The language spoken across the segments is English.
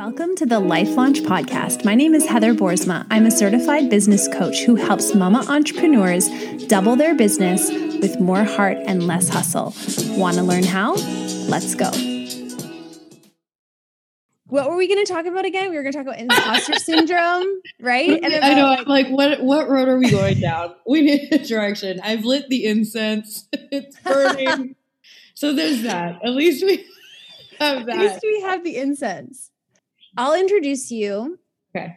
Welcome to the Life Launch Podcast. My name is Heather Boersma. I'm a certified business coach who helps mama entrepreneurs double their business with more heart and less hustle. Want to learn how? Let's go. What were we going to talk about again? We were going to talk about imposter syndrome, right? And I know. I'm like, what what road are we going down? we need a direction. I've lit the incense. it's burning. so there's that. At least we have that. At least we have the incense. I'll introduce you. Okay.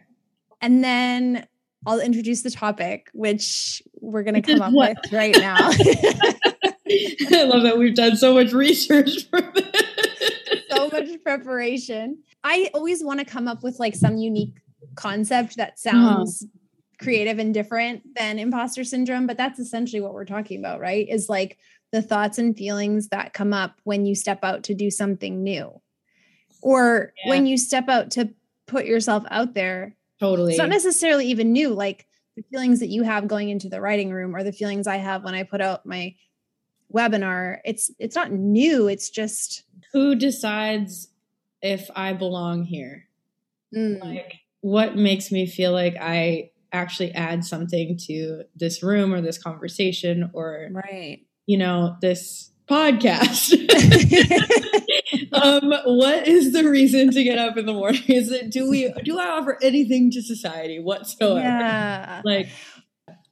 And then I'll introduce the topic, which we're going to come up with right now. I love that we've done so much research for this. so much preparation. I always want to come up with like some unique concept that sounds uh-huh. creative and different than imposter syndrome, but that's essentially what we're talking about, right? Is like the thoughts and feelings that come up when you step out to do something new or yeah. when you step out to put yourself out there totally it's not necessarily even new like the feelings that you have going into the writing room or the feelings i have when i put out my webinar it's it's not new it's just who decides if i belong here mm. like what makes me feel like i actually add something to this room or this conversation or right you know this podcast um, what is the reason to get up in the morning? Is it do we do I offer anything to society whatsoever? Yeah. Like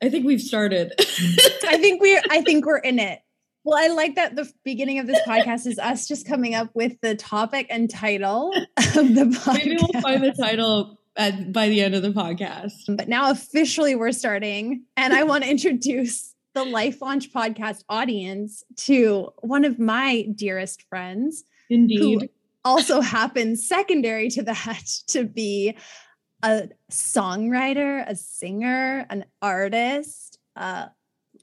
I think we've started. I think we're I think we're in it. Well, I like that the beginning of this podcast is us just coming up with the topic and title of the podcast. Maybe we'll find the title at, by the end of the podcast. But now officially we're starting, and I want to introduce the Life Launch podcast audience to one of my dearest friends, Indeed. also happens secondary to that to be a songwriter, a singer, an artist, uh,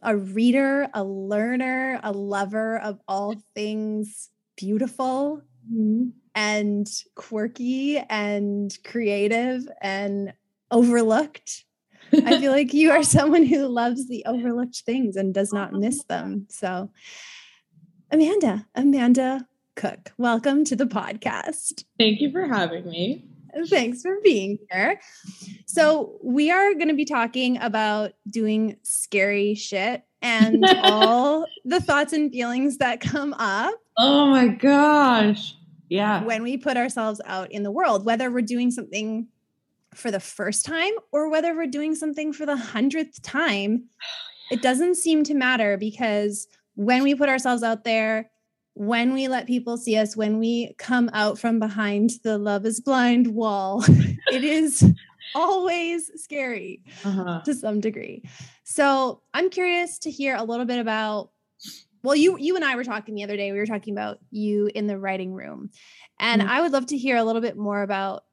a reader, a learner, a lover of all things beautiful mm-hmm. and quirky and creative and overlooked. I feel like you are someone who loves the overlooked things and does not miss them. So, Amanda, Amanda Cook. Welcome to the podcast. Thank you for having me. Thanks for being here. So, we are going to be talking about doing scary shit and all the thoughts and feelings that come up. Oh my gosh. Yeah. When we put ourselves out in the world, whether we're doing something for the first time or whether we're doing something for the hundredth time, oh, it doesn't seem to matter because when we put ourselves out there, when we let people see us, when we come out from behind the love is blind wall, it is always scary uh-huh. to some degree. So I'm curious to hear a little bit about. Well, you you and I were talking the other day. We were talking about you in the writing room, and mm-hmm. I would love to hear a little bit more about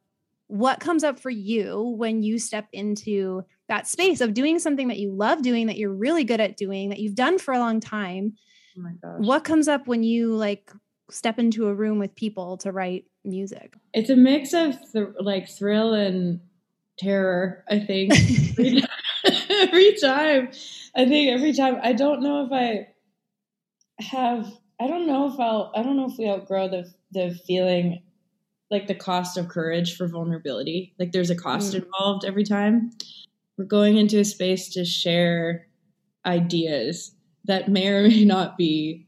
what comes up for you when you step into that space of doing something that you love doing, that you're really good at doing, that you've done for a long time, Oh my gosh. What comes up when you like step into a room with people to write music? It's a mix of th- like thrill and terror, I think. every time. I think every time. I don't know if I have I don't know if I'll I don't know if we outgrow the the feeling like the cost of courage for vulnerability. Like there's a cost mm. involved every time. We're going into a space to share ideas that may or may not be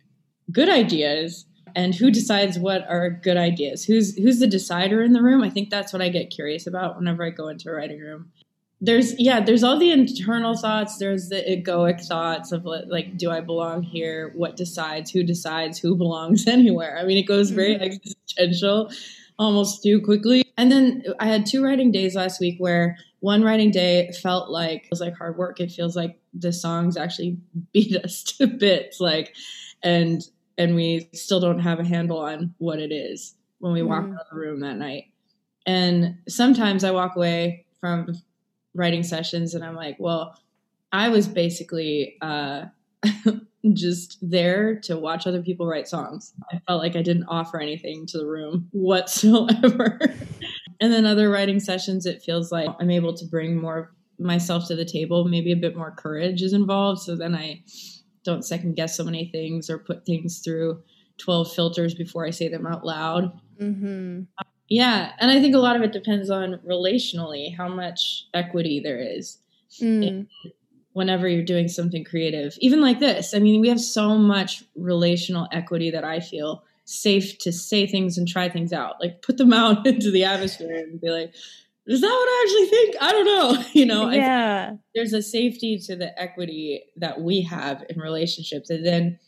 good ideas and who decides what are good ideas? Who's who's the decider in the room? I think that's what i get curious about whenever i go into a writing room. There's yeah there's all the internal thoughts there's the egoic thoughts of like do i belong here? What decides? Who decides? Who belongs anywhere? I mean it goes very mm-hmm. existential almost too quickly. And then i had two writing days last week where one writing day felt like it was like hard work. It feels like the songs actually beat us to bits like and and we still don't have a handle on what it is when we walk mm. out of the room that night. And sometimes i walk away from writing sessions and i'm like well i was basically uh just there to watch other people write songs i felt like i didn't offer anything to the room whatsoever and then other writing sessions it feels like i'm able to bring more myself to the table, maybe a bit more courage is involved. So then I don't second guess so many things or put things through 12 filters before I say them out loud. Mm-hmm. Yeah. And I think a lot of it depends on relationally how much equity there is. Mm. Whenever you're doing something creative, even like this, I mean, we have so much relational equity that I feel safe to say things and try things out. Like put them out into the atmosphere and be like, is that what I actually think? I don't know. You know, yeah. there's a safety to the equity that we have in relationships that then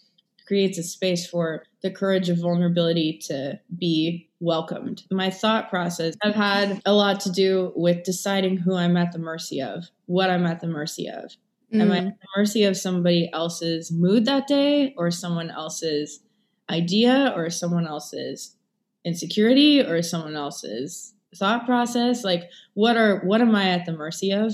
creates a space for the courage of vulnerability to be welcomed. My thought process have had a lot to do with deciding who I'm at the mercy of, what I'm at the mercy of. Mm. Am I mm. at the mercy of somebody else's mood that day or someone else's idea or someone else's insecurity or someone else's thought process like what are what am i at the mercy of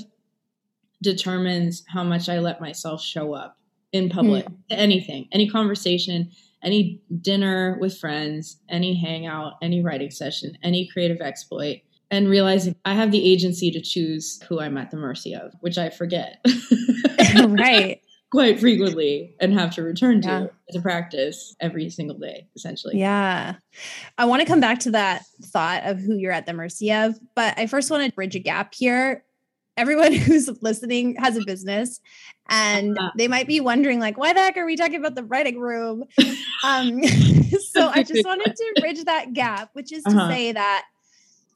determines how much i let myself show up in public mm. anything any conversation any dinner with friends any hangout any writing session any creative exploit and realizing i have the agency to choose who i'm at the mercy of which i forget right quite frequently and have to return to yeah. as a practice every single day, essentially. Yeah. I want to come back to that thought of who you're at the mercy of, but I first want to bridge a gap here. Everyone who's listening has a business and uh-huh. they might be wondering like why the heck are we talking about the writing room um, so i just wanted to bridge that gap which is to uh-huh. say that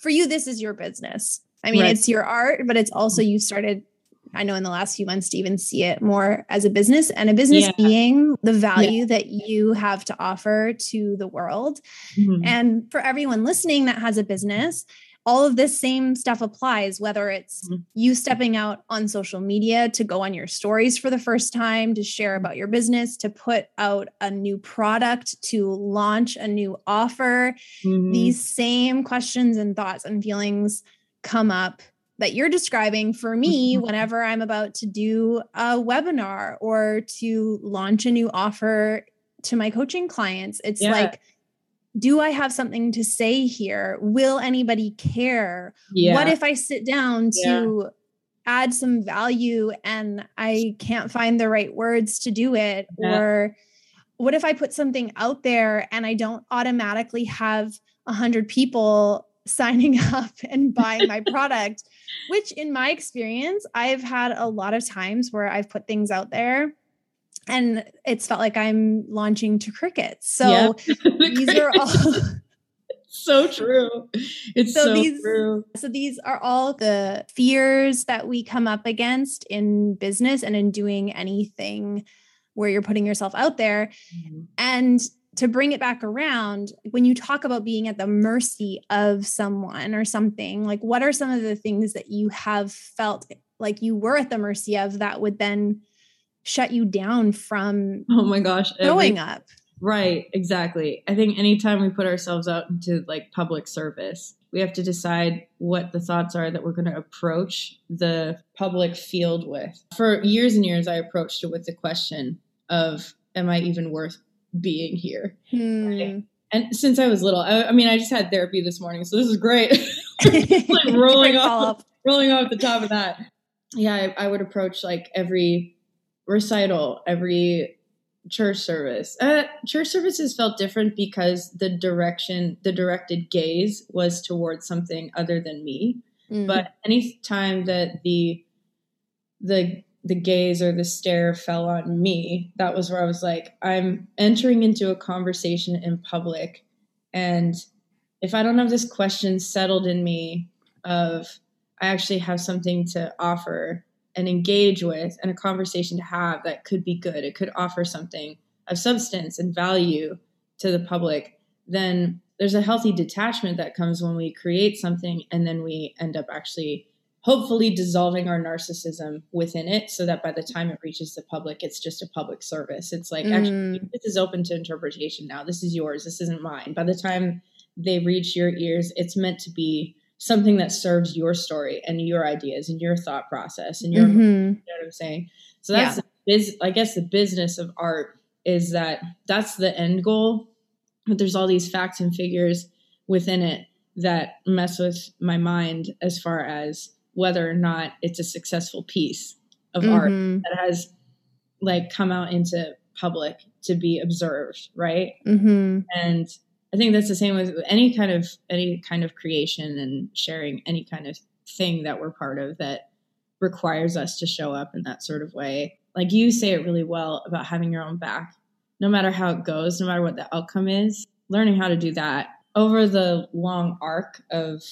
for you this is your business i mean right. it's your art but it's also you started I know in the last few months to even see it more as a business and a business yeah. being the value yeah. that you have to offer to the world. Mm-hmm. And for everyone listening that has a business, all of this same stuff applies, whether it's mm-hmm. you stepping out on social media to go on your stories for the first time, to share about your business, to put out a new product, to launch a new offer. Mm-hmm. These same questions and thoughts and feelings come up that you're describing for me mm-hmm. whenever I'm about to do a webinar or to launch a new offer to my coaching clients. It's yeah. like, do I have something to say here? Will anybody care? Yeah. What if I sit down to yeah. add some value and I can't find the right words to do it? Or what if I put something out there and I don't automatically have a hundred people signing up and buying my product, which in my experience, I've had a lot of times where I've put things out there and it's felt like I'm launching to crickets. So yeah. these are all so true. It's so, so these, true. So these are all the fears that we come up against in business and in doing anything where you're putting yourself out there. Mm-hmm. And to bring it back around, when you talk about being at the mercy of someone or something, like what are some of the things that you have felt like you were at the mercy of that would then shut you down from oh my gosh going up right exactly i think anytime we put ourselves out into like public service we have to decide what the thoughts are that we're going to approach the public field with for years and years i approached it with the question of am i even worth being here. Hmm. And since I was little, I, I, mean, I just had therapy this morning, so this is great. like rolling off, rolling off the top of that. Yeah, I, I would approach like every recital, every church service. Uh, church services felt different because the direction, the directed gaze was towards something other than me. Mm. But any time that the the the gaze or the stare fell on me, that was where I was like, I'm entering into a conversation in public. And if I don't have this question settled in me of I actually have something to offer and engage with and a conversation to have that could be good, it could offer something of substance and value to the public, then there's a healthy detachment that comes when we create something and then we end up actually hopefully dissolving our narcissism within it so that by the time it reaches the public it's just a public service. It's like mm. actually this is open to interpretation now. This is yours. This isn't mine. By the time they reach your ears it's meant to be something that serves your story and your ideas and your thought process and your mm-hmm. you know what i'm saying so that's yeah. biz- i guess the business of art is that that's the end goal but there's all these facts and figures within it that mess with my mind as far as whether or not it's a successful piece of mm-hmm. art that has like come out into public to be observed right mm-hmm. and I think that's the same with any kind of any kind of creation and sharing any kind of thing that we're part of that requires us to show up in that sort of way. Like you say it really well about having your own back, no matter how it goes, no matter what the outcome is, learning how to do that over the long arc of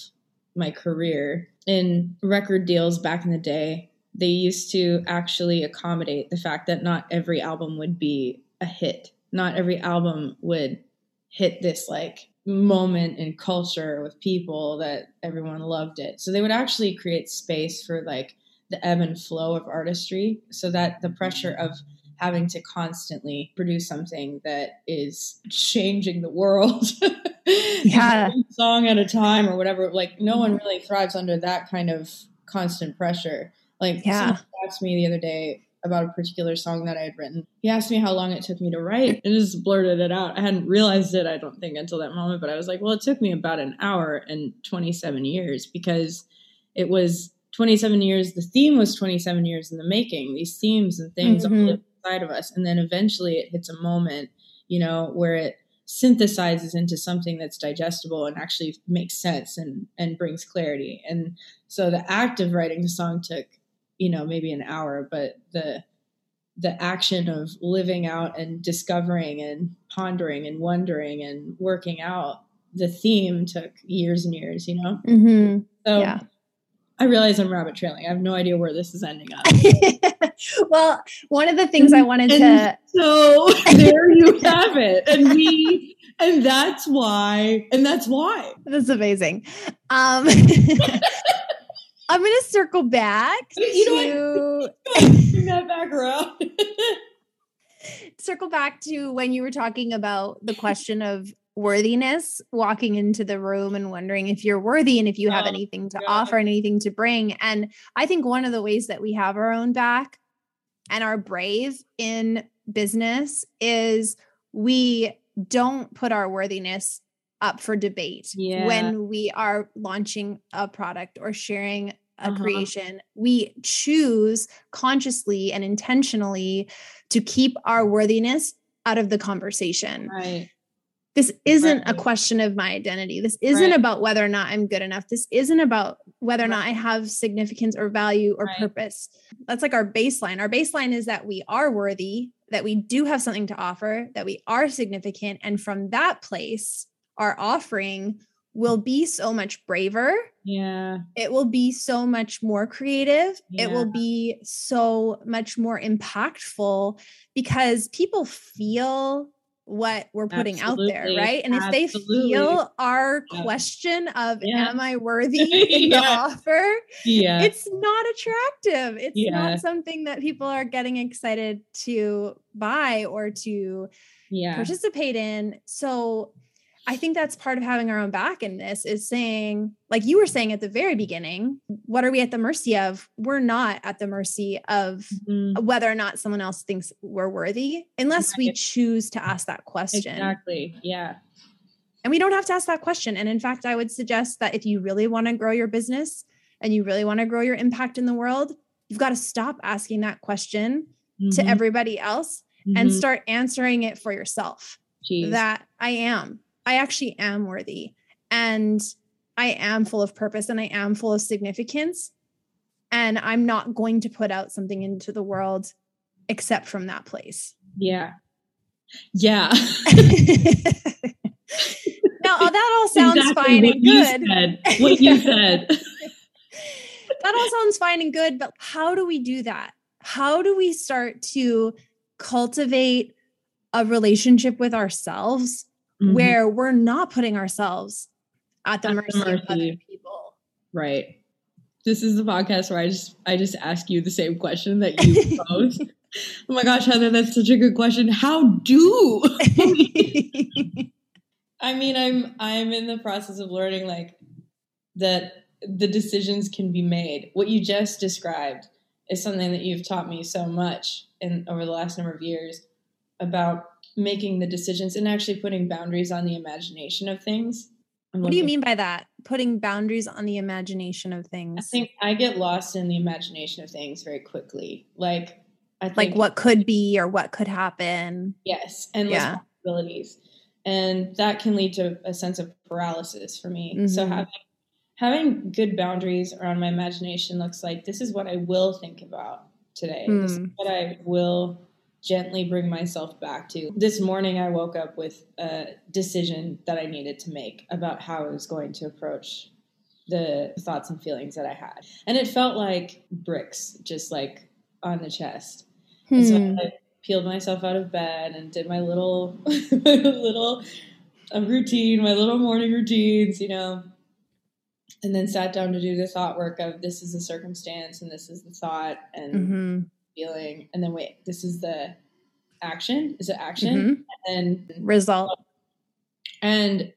my career in record deals back in the day, they used to actually accommodate the fact that not every album would be a hit. Not every album would hit this like moment in culture with people that everyone loved it. So they would actually create space for like the ebb and flow of artistry so that the pressure of having to constantly produce something that is changing the world yeah song at a time or whatever like no one really thrives under that kind of constant pressure like yeah. someone asked me the other day about a particular song that I had written. He asked me how long it took me to write and just blurted it out. I hadn't realized it, I don't think, until that moment, but I was like, well, it took me about an hour and 27 years because it was 27 years. The theme was 27 years in the making. These themes and things mm-hmm. all inside of us. And then eventually it hits a moment, you know, where it synthesizes into something that's digestible and actually makes sense and, and brings clarity. And so the act of writing the song took you know maybe an hour but the the action of living out and discovering and pondering and wondering and working out the theme took years and years you know mm-hmm. so yeah. I realize I'm rabbit trailing. I have no idea where this is ending up. well, one of the things I wanted to So there you have it. And we and that's why and that's why. That's amazing. Um I'm going to circle back you to bring that back around. circle back to when you were talking about the question of worthiness, walking into the room and wondering if you're worthy and if you have oh, anything to offer and anything to bring. And I think one of the ways that we have our own back and are brave in business is we don't put our worthiness up for debate yeah. when we are launching a product or sharing a uh-huh. creation. We choose consciously and intentionally to keep our worthiness out of the conversation. Right. This isn't right. a question of my identity. This isn't right. about whether or not I'm good enough. This isn't about whether or not I have significance or value or purpose. That's like our baseline. Our baseline is that we are worthy, that we do have something to offer, that we are significant. And from that place, our offering will be so much braver. Yeah. It will be so much more creative. Yeah. It will be so much more impactful because people feel what we're putting Absolutely. out there, right? And Absolutely. if they feel our yeah. question of yeah. am I worthy in the offer, yeah. it's not attractive. It's not something that people are getting excited to buy or to participate in. So I think that's part of having our own back in this is saying, like you were saying at the very beginning, what are we at the mercy of? We're not at the mercy of mm-hmm. whether or not someone else thinks we're worthy, unless we choose to ask that question. Exactly. Yeah. And we don't have to ask that question. And in fact, I would suggest that if you really want to grow your business and you really want to grow your impact in the world, you've got to stop asking that question mm-hmm. to everybody else mm-hmm. and start answering it for yourself. Jeez. That I am I actually am worthy and I am full of purpose and I am full of significance. And I'm not going to put out something into the world except from that place. Yeah. Yeah. now, that all sounds exactly fine and good. Said, what you said. that all sounds fine and good, but how do we do that? How do we start to cultivate a relationship with ourselves mm-hmm. where we're not putting ourselves at the, at mercy, the mercy of other people. Right. This is the podcast where I just I just ask you the same question that you posed. oh my gosh, Heather, that's such a good question. How do I mean I'm I'm in the process of learning like that the decisions can be made. What you just described is something that you've taught me so much in over the last number of years about making the decisions and actually putting boundaries on the imagination of things. what do you mean by that? Putting boundaries on the imagination of things. I think I get lost in the imagination of things very quickly. Like I think, like what could be or what could happen. Yes, and yeah. possibilities. and that can lead to a sense of paralysis for me. Mm-hmm. So having having good boundaries around my imagination looks like this is what I will think about today. Mm. This is hmm. what I will gently bring myself back to. This morning, I woke up with a decision that I needed to make about how I was going to approach the thoughts and feelings that I had. And it felt like bricks, just like on the chest. Hmm. And so hmm. I peeled myself out of bed and did my little, my little uh, routine, my little morning routines, you know, and then sat down to do the thought work of this is the circumstance and this is the thought and mm-hmm. Feeling. And then wait, this is the action. Is it action? Mm-hmm. And result. And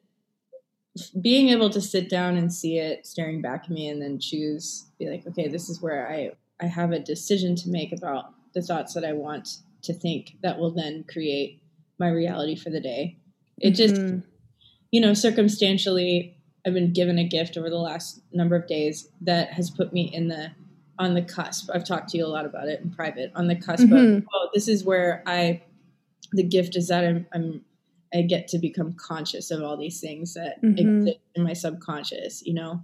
being able to sit down and see it staring back at me and then choose be like okay this is where i i have a decision to make about the thoughts that i want to think that will then create my reality for the day it just mm-hmm. you know circumstantially i've been given a gift over the last number of days that has put me in the on the cusp i've talked to you a lot about it in private on the cusp mm-hmm. of oh this is where i the gift is that i'm, I'm I get to become conscious of all these things that mm-hmm. exist in my subconscious, you know,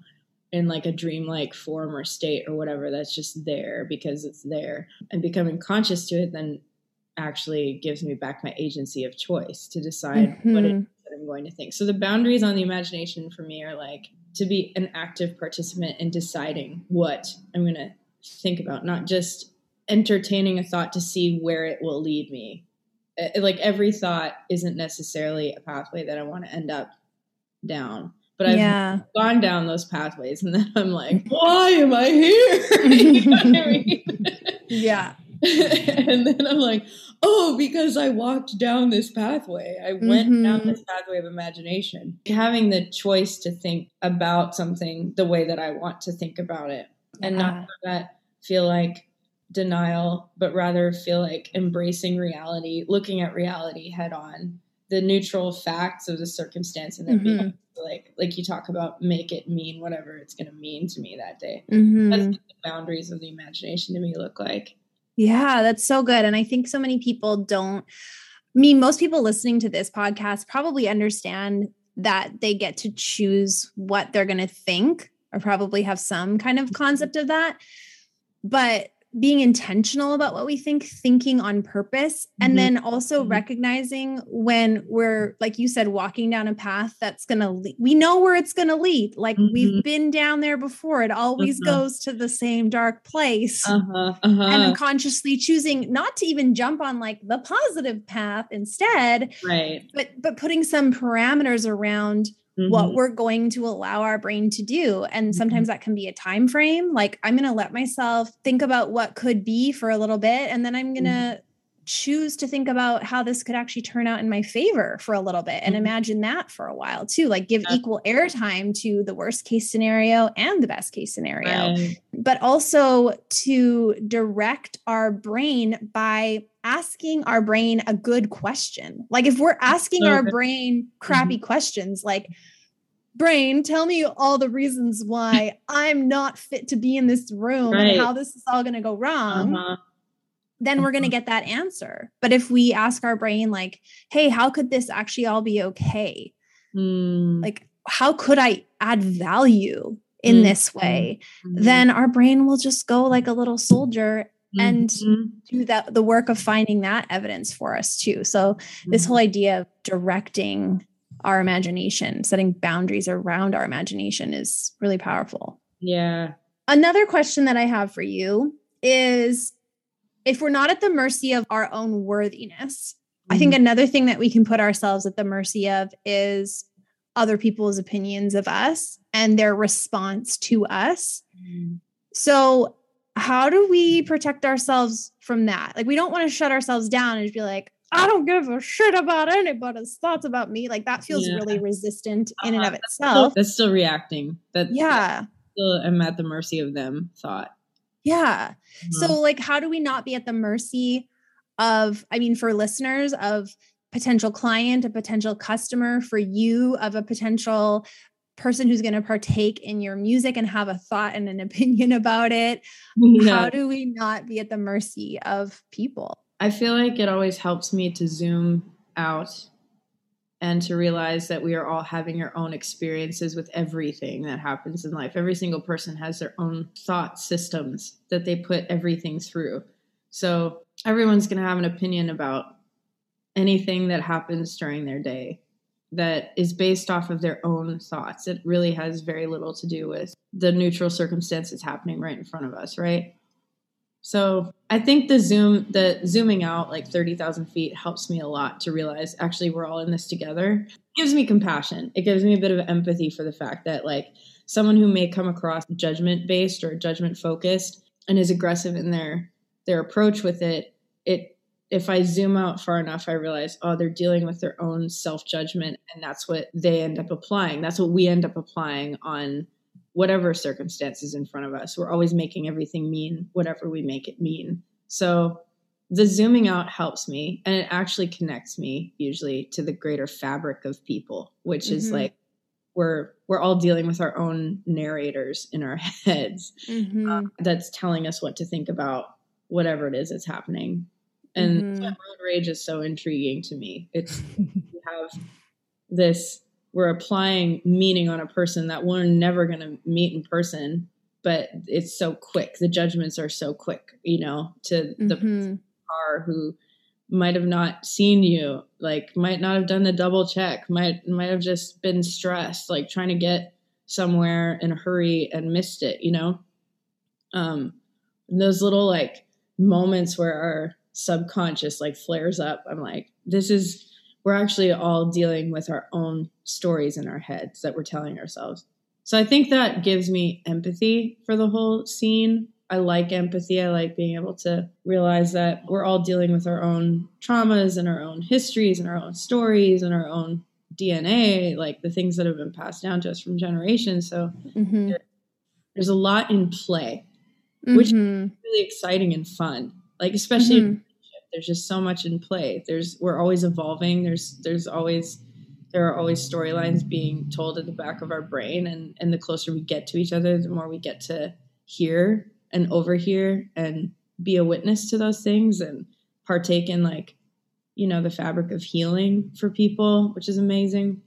in like a dreamlike form or state or whatever that's just there because it's there. And becoming conscious to it then actually gives me back my agency of choice to decide mm-hmm. what it that I'm going to think. So the boundaries on the imagination for me are like to be an active participant in deciding what I'm going to think about, not just entertaining a thought to see where it will lead me like every thought isn't necessarily a pathway that I want to end up down. But I've yeah. gone down those pathways and then I'm like, why am I here? you know I mean? yeah. and then I'm like, oh, because I walked down this pathway. I went mm-hmm. down this pathway of imagination. Having the choice to think about something the way that I want to think about it and not that feel like denial, but rather feel like embracing reality, looking at reality head on, the neutral facts of the circumstance, and then mm-hmm. being like, like you talk about, make it mean whatever it's going to mean to me that day. Mm-hmm. That's the boundaries of the imagination to me look like. Yeah, that's so good. And I think so many people don't. I mean, most people listening to this podcast probably understand that they get to choose what they're going to think, or probably have some kind of concept of that. But being intentional about what we think, thinking on purpose, and mm-hmm. then also mm-hmm. recognizing when we're, like you said, walking down a path that's going to lead. We know where it's going to lead. Like mm-hmm. we've been down there before. It always uh-huh. goes to the same dark place. Uh-huh. Uh-huh. And I'm consciously choosing not to even jump on like the positive path instead. Right. But but putting some parameters around mm-hmm. what we're going to allow our brain to do and mm-hmm. sometimes that can be a time frame like i'm going to let myself think about what could be for a little bit and then i'm going to mm-hmm. Choose to think about how this could actually turn out in my favor for a little bit and mm-hmm. imagine that for a while too like give equal airtime to the worst case scenario and the best case scenario right. but also to direct our brain by asking our brain a good question. Like if we're asking our brain crappy mm-hmm. questions like brain, tell me all the reasons why I'm not fit to be in this room right. and how this is all going to go wrong. Uh-huh. Then we're going to uh-huh. get that answer. But if we ask our brain, like, hey, how could this actually all be okay? Mm. Like, how could I add value in mm. this way? Mm. Then our brain will just go like a little soldier and mm-hmm. do that the work of finding that evidence for us too so mm-hmm. this whole idea of directing our imagination setting boundaries around our imagination is really powerful yeah another question that i have for you is if we're not at the mercy of our own worthiness mm-hmm. i think mm-hmm. another thing that we can put ourselves at the mercy of is other people's opinions of us and their response to us mm-hmm. so how do we protect ourselves from that? Like, we don't want to shut ourselves down and be like, I don't give a shit about anybody's thoughts about me. Like, that feels yeah. really resistant in uh-huh. and of itself. That's still, reacting. That yeah. Still am at the mercy of them thought. Yeah. Uh-huh. So, like, how do we not be at the mercy of, I mean, for listeners, of potential client, a potential customer, for you, of a potential person who's going to partake in your music and have a thought and an opinion about it. How do we not be at the mercy of people? I feel like it always helps me to zoom out and to realize that we are all having our own experiences with everything that happens in life. Every single person has their own thought systems that they put everything through. So everyone's going to have an opinion about anything that happens during their day that is based off of their own thoughts. It really has very little to do with the neutral circumstances happening right in front of us, right? So I think the zoom, the zooming out like 30,000 feet helps me a lot to realize actually we're all in this together. It gives me compassion. It gives me a bit of empathy for the fact that like someone who may come across judgment based or judgment focused and is aggressive in their their approach with it, it if I zoom out far enough, I realize, oh, they're dealing with their own self judgment, and that's what they end up applying. That's what we end up applying on whatever circumstances in front of us. We're always making everything mean whatever we make it mean. So the zooming out helps me, and it actually connects me usually to the greater fabric of people, which mm-hmm. is like we're we're all dealing with our own narrators in our heads mm-hmm. uh, that's telling us what to think about whatever it is that's happening and mm-hmm. road rage is so intriguing to me it's you have this we're applying meaning on a person that we're never going to meet in person but it's so quick the judgments are so quick you know to the mm-hmm. car who might have not seen you like might not have done the double check might might have just been stressed like trying to get somewhere in a hurry and missed it you know um those little like moments where our subconscious like flares up i'm like this is we're actually all dealing with our own stories in our heads that we're telling ourselves. So i think that gives me empathy for the whole scene. I like empathy. I like being able to realize that we're all dealing with our own traumas and our own histories and our own stories and our own dna like the things that have been passed down to us from generations. So mm-hmm. there's a lot in play which mm-hmm. is really exciting and fun like especially mm-hmm there's just so much in play. There's we're always evolving. There's there's always there are always storylines being told at the back of our brain and and the closer we get to each other the more we get to hear and overhear and be a witness to those things and partake in like you know the fabric of healing for people which is amazing.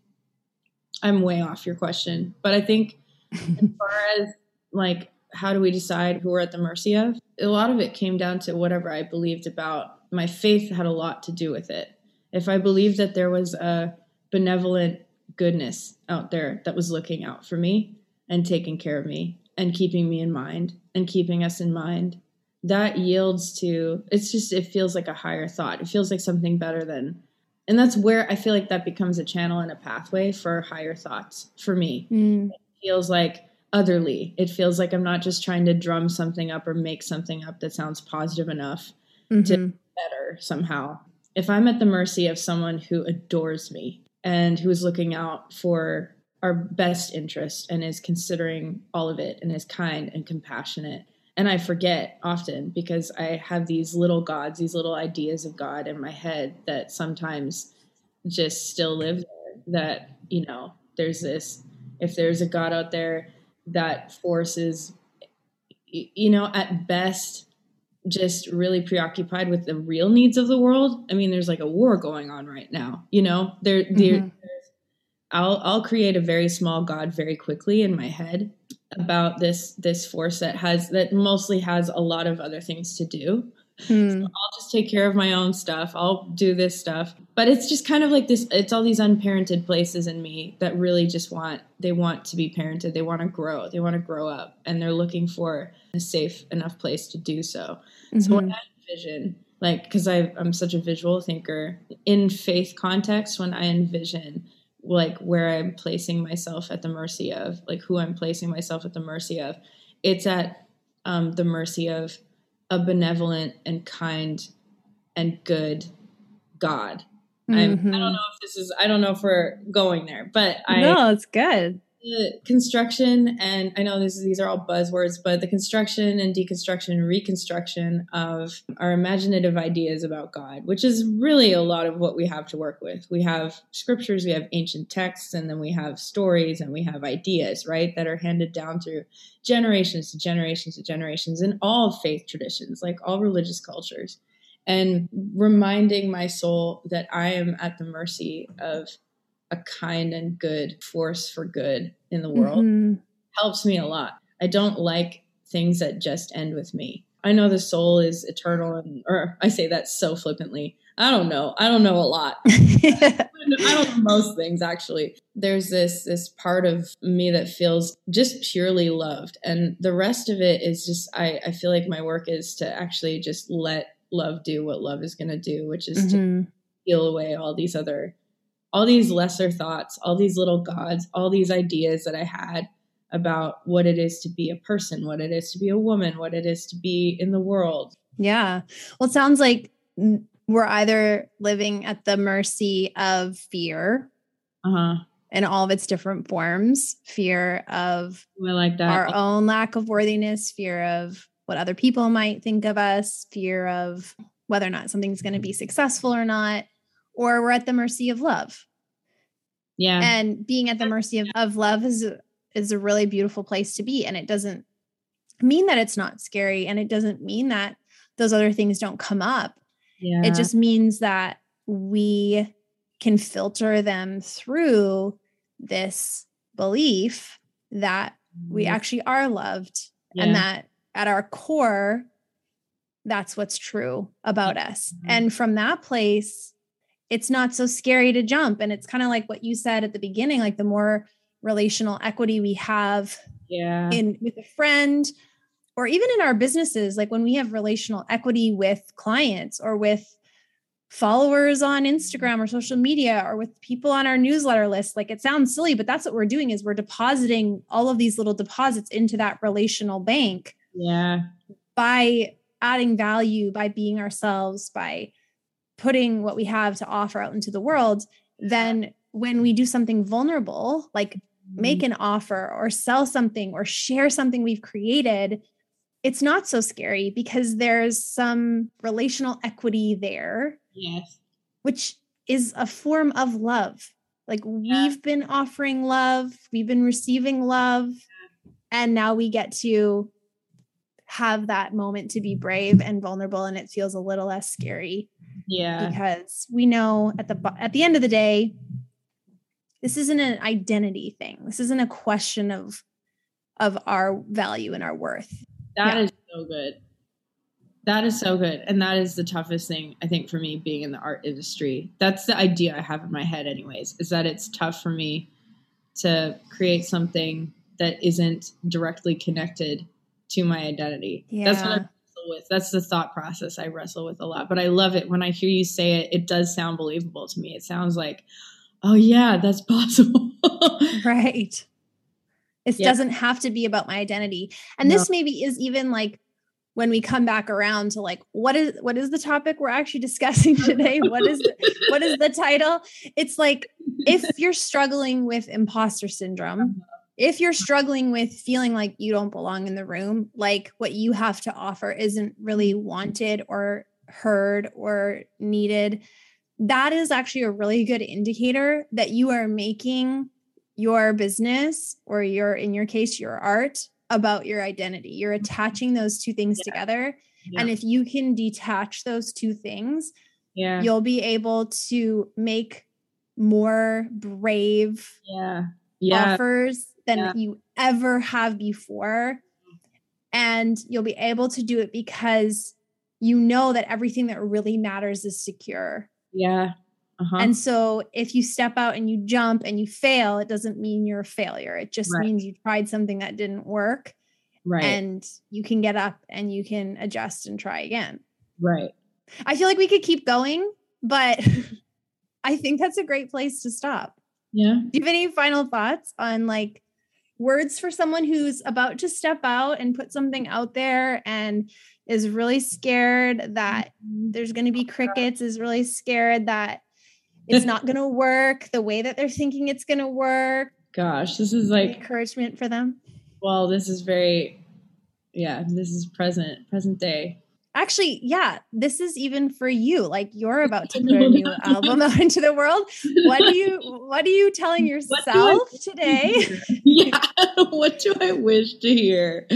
I'm way off your question but i think as far as like how do we decide who we're at the mercy of? A lot of it came down to whatever i believed about my faith had a lot to do with it. If I believed that there was a benevolent goodness out there that was looking out for me and taking care of me and keeping me in mind and keeping us in mind, that yields to it's just it feels like a higher thought. It feels like something better than and that's where I feel like that becomes a channel and a pathway for higher thoughts for me. Mm. It feels like otherly. It feels like I'm not just trying to drum something up or make something up that sounds positive enough mm-hmm. to better somehow. If I'm at the mercy of someone who adores me and who is looking out for our best interest and is considering all of it and is kind and compassionate, and I forget often because I have these little gods, these little ideas of God in my head that sometimes just still live there. That, you know, there's this, if there's a God out there that forces, you know, at best, just really preoccupied with the real needs of the world. I mean, there's like a war going on right now. You know, there, mm-hmm. I'll I'll create a very small god very quickly in my head about this this force that has that mostly has a lot of other things to do. Hmm. So I'll just take care of my own stuff. I'll do this stuff. But it's just kind of like this it's all these unparented places in me that really just want they want to be parented. They want to grow. They want to grow up and they're looking for a safe enough place to do so. Mm-hmm. So when I envision like because I'm such a visual thinker in faith context when I envision like where I'm placing myself at the mercy of, like who I'm placing myself at the mercy of, it's at um, the mercy of a benevolent and kind and good God. Mm-hmm. I don't know if this is, I don't know if we're going there, but I. No, it's good the construction and i know this, these are all buzzwords but the construction and deconstruction and reconstruction of our imaginative ideas about god which is really a lot of what we have to work with we have scriptures we have ancient texts and then we have stories and we have ideas right that are handed down through generations to generations to generations in all faith traditions like all religious cultures and reminding my soul that i am at the mercy of a kind and good force for good in the world mm-hmm. helps me a lot. I don't like things that just end with me. I know the soul is eternal and or I say that so flippantly. I don't know. I don't know a lot. I don't know most things actually. There's this this part of me that feels just purely loved. And the rest of it is just I, I feel like my work is to actually just let love do what love is gonna do, which is mm-hmm. to peel away all these other all these lesser thoughts, all these little gods, all these ideas that I had about what it is to be a person, what it is to be a woman, what it is to be in the world. Yeah. Well, it sounds like we're either living at the mercy of fear uh-huh. in all of its different forms fear of I like that. our own lack of worthiness, fear of what other people might think of us, fear of whether or not something's going to be successful or not, or we're at the mercy of love. Yeah. And being at the mercy of, of love is is a really beautiful place to be and it doesn't mean that it's not scary and it doesn't mean that those other things don't come up yeah. it just means that we can filter them through this belief that we mm-hmm. actually are loved yeah. and that at our core that's what's true about us mm-hmm. and from that place it's not so scary to jump and it's kind of like what you said at the beginning like the more relational equity we have yeah. in with a friend or even in our businesses like when we have relational equity with clients or with followers on Instagram or social media or with people on our newsletter list like it sounds silly but that's what we're doing is we're depositing all of these little deposits into that relational bank yeah by adding value by being ourselves by putting what we have to offer out into the world then when we do something vulnerable like make mm-hmm. an offer or sell something or share something we've created, it's not so scary because there's some relational equity there. Yes. Which is a form of love. Like yeah. we've been offering love, we've been receiving love, and now we get to have that moment to be brave and vulnerable and it feels a little less scary. Yeah. Because we know at the at the end of the day, this isn't an identity thing. This isn't a question of of our value and our worth. That yeah. is so good. That is so good. And that is the toughest thing, I think, for me being in the art industry. That's the idea I have in my head, anyways, is that it's tough for me to create something that isn't directly connected to my identity. Yeah. That's what I wrestle with. That's the thought process I wrestle with a lot. But I love it when I hear you say it, it does sound believable to me. It sounds like, oh yeah, that's possible. right. It doesn't have to be about my identity. And no. this maybe is even like when we come back around to like what is what is the topic we're actually discussing today? what is what is the title? It's like if you're struggling with imposter syndrome, uh-huh. If you're struggling with feeling like you don't belong in the room, like what you have to offer isn't really wanted or heard or needed, that is actually a really good indicator that you are making your business or your in your case your art about your identity you're attaching those two things yeah. together yeah. and if you can detach those two things yeah you'll be able to make more brave yeah yeah offers than yeah. you ever have before and you'll be able to do it because you know that everything that really matters is secure yeah. Uh-huh. And so if you step out and you jump and you fail, it doesn't mean you're a failure. It just right. means you tried something that didn't work. Right. And you can get up and you can adjust and try again. Right. I feel like we could keep going, but I think that's a great place to stop. Yeah. Do you have any final thoughts on like words for someone who's about to step out and put something out there and is really scared that mm-hmm. there's going to be crickets, is really scared that it's not going to work the way that they're thinking it's going to work. Gosh, this is like encouragement for them. Well, this is very, yeah, this is present, present day. Actually, yeah, this is even for you. Like you're about to put a new album out into the world. What do you what are you telling yourself today? yeah, what do I wish to hear?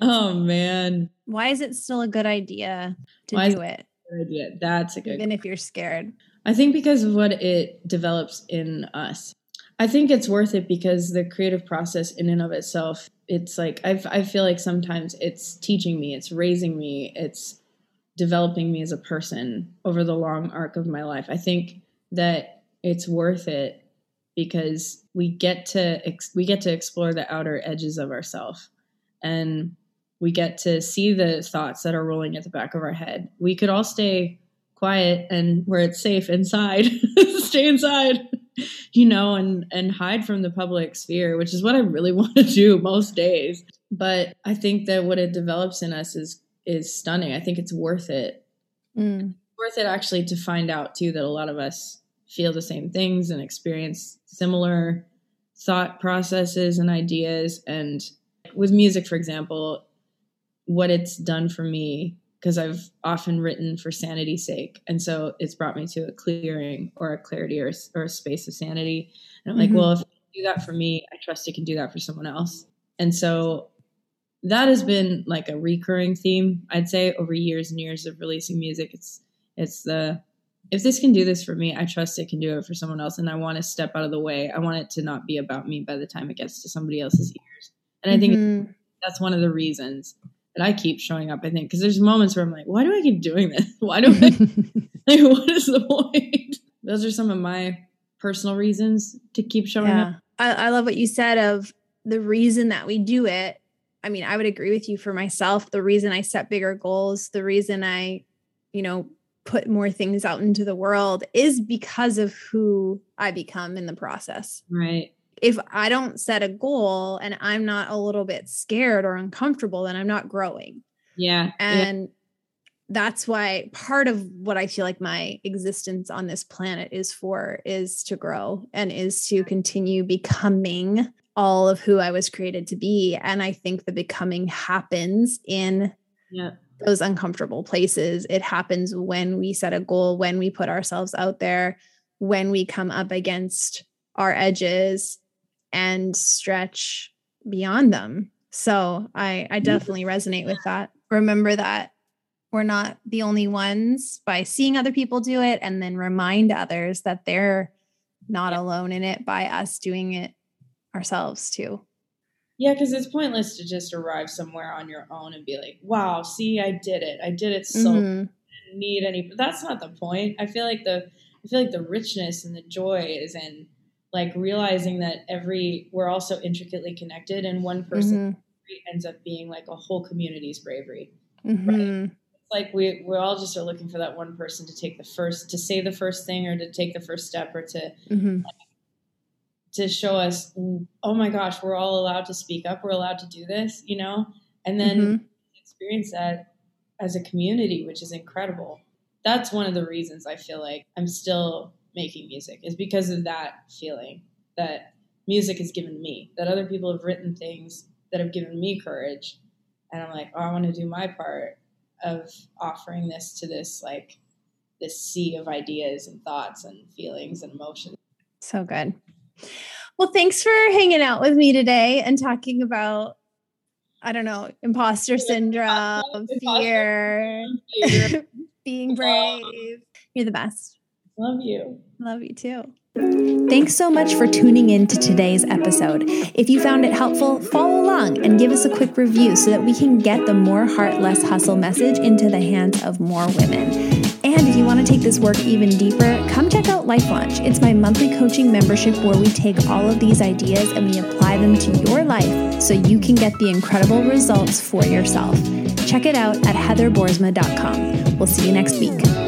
Oh man. Why is it still a good idea to Why do it? idea. That's a good even if you're scared. I think because of what it develops in us. I think it's worth it because the creative process in and of itself, it's like I I feel like sometimes it's teaching me, it's raising me, it's developing me as a person over the long arc of my life. I think that it's worth it because we get to ex- we get to explore the outer edges of ourselves and we get to see the thoughts that are rolling at the back of our head. We could all stay quiet and where it's safe inside, stay inside, you know, and and hide from the public sphere, which is what I really want to do most days. But I think that what it develops in us is is stunning. I think it's worth it. Mm. Worth it actually to find out too that a lot of us feel the same things and experience similar thought processes and ideas and with music for example what it's done for me because I've often written for sanity's sake. And so it's brought me to a clearing or a clarity or, or a space of sanity. And I'm mm-hmm. like, well, if you do that for me, I trust it can do that for someone else. And so that has been like a recurring theme, I'd say, over years and years of releasing music. It's it's the if this can do this for me, I trust it can do it for someone else. And I want to step out of the way. I want it to not be about me by the time it gets to somebody else's ears. And I think mm-hmm. that's one of the reasons that I keep showing up, I think, because there's moments where I'm like, why do I keep doing this? Why do I, like, what is the point? Those are some of my personal reasons to keep showing yeah. up. I, I love what you said of the reason that we do it. I mean, I would agree with you for myself. The reason I set bigger goals, the reason I, you know, put more things out into the world is because of who I become in the process. Right if I don't set a goal and I'm not a little bit scared or uncomfortable, then I'm not growing. Yeah. And yeah. that's why part of what I feel like my existence on this planet is for is to grow and is to continue becoming all of who I was created to be. And I think the becoming happens in yeah. those uncomfortable places. It happens when we set a goal, when we put ourselves out there, when we come up against our edges and stretch beyond them. So I, I definitely resonate with that. Remember that we're not the only ones by seeing other people do it and then remind others that they're not alone in it by us doing it ourselves too. Yeah, because it's pointless to just arrive somewhere on your own and be like, wow, see, I did it. I did it so mm-hmm. need any that's not the point. I feel like the I feel like the richness and the joy is in like realizing that every we're also intricately connected and one person mm-hmm. ends up being like a whole community's bravery mm-hmm. right it's like we we all just are looking for that one person to take the first to say the first thing or to take the first step or to mm-hmm. like, to show us oh my gosh we're all allowed to speak up we're allowed to do this you know and then mm-hmm. experience that as a community which is incredible that's one of the reasons i feel like i'm still making music is because of that feeling that music has given me, that other people have written things that have given me courage. And I'm like, oh, I want to do my part of offering this to this, like, this sea of ideas and thoughts and feelings and emotions. So good. Well, thanks for hanging out with me today and talking about, I don't know, imposter syndrome, fear, fear. being brave. You're the best. Love you. Love you too. Thanks so much for tuning in to today's episode. If you found it helpful, follow along and give us a quick review so that we can get the more heart, less hustle message into the hands of more women. And if you want to take this work even deeper, come check out Life Launch. It's my monthly coaching membership where we take all of these ideas and we apply them to your life so you can get the incredible results for yourself. Check it out at heatherboersma.com. We'll see you next week.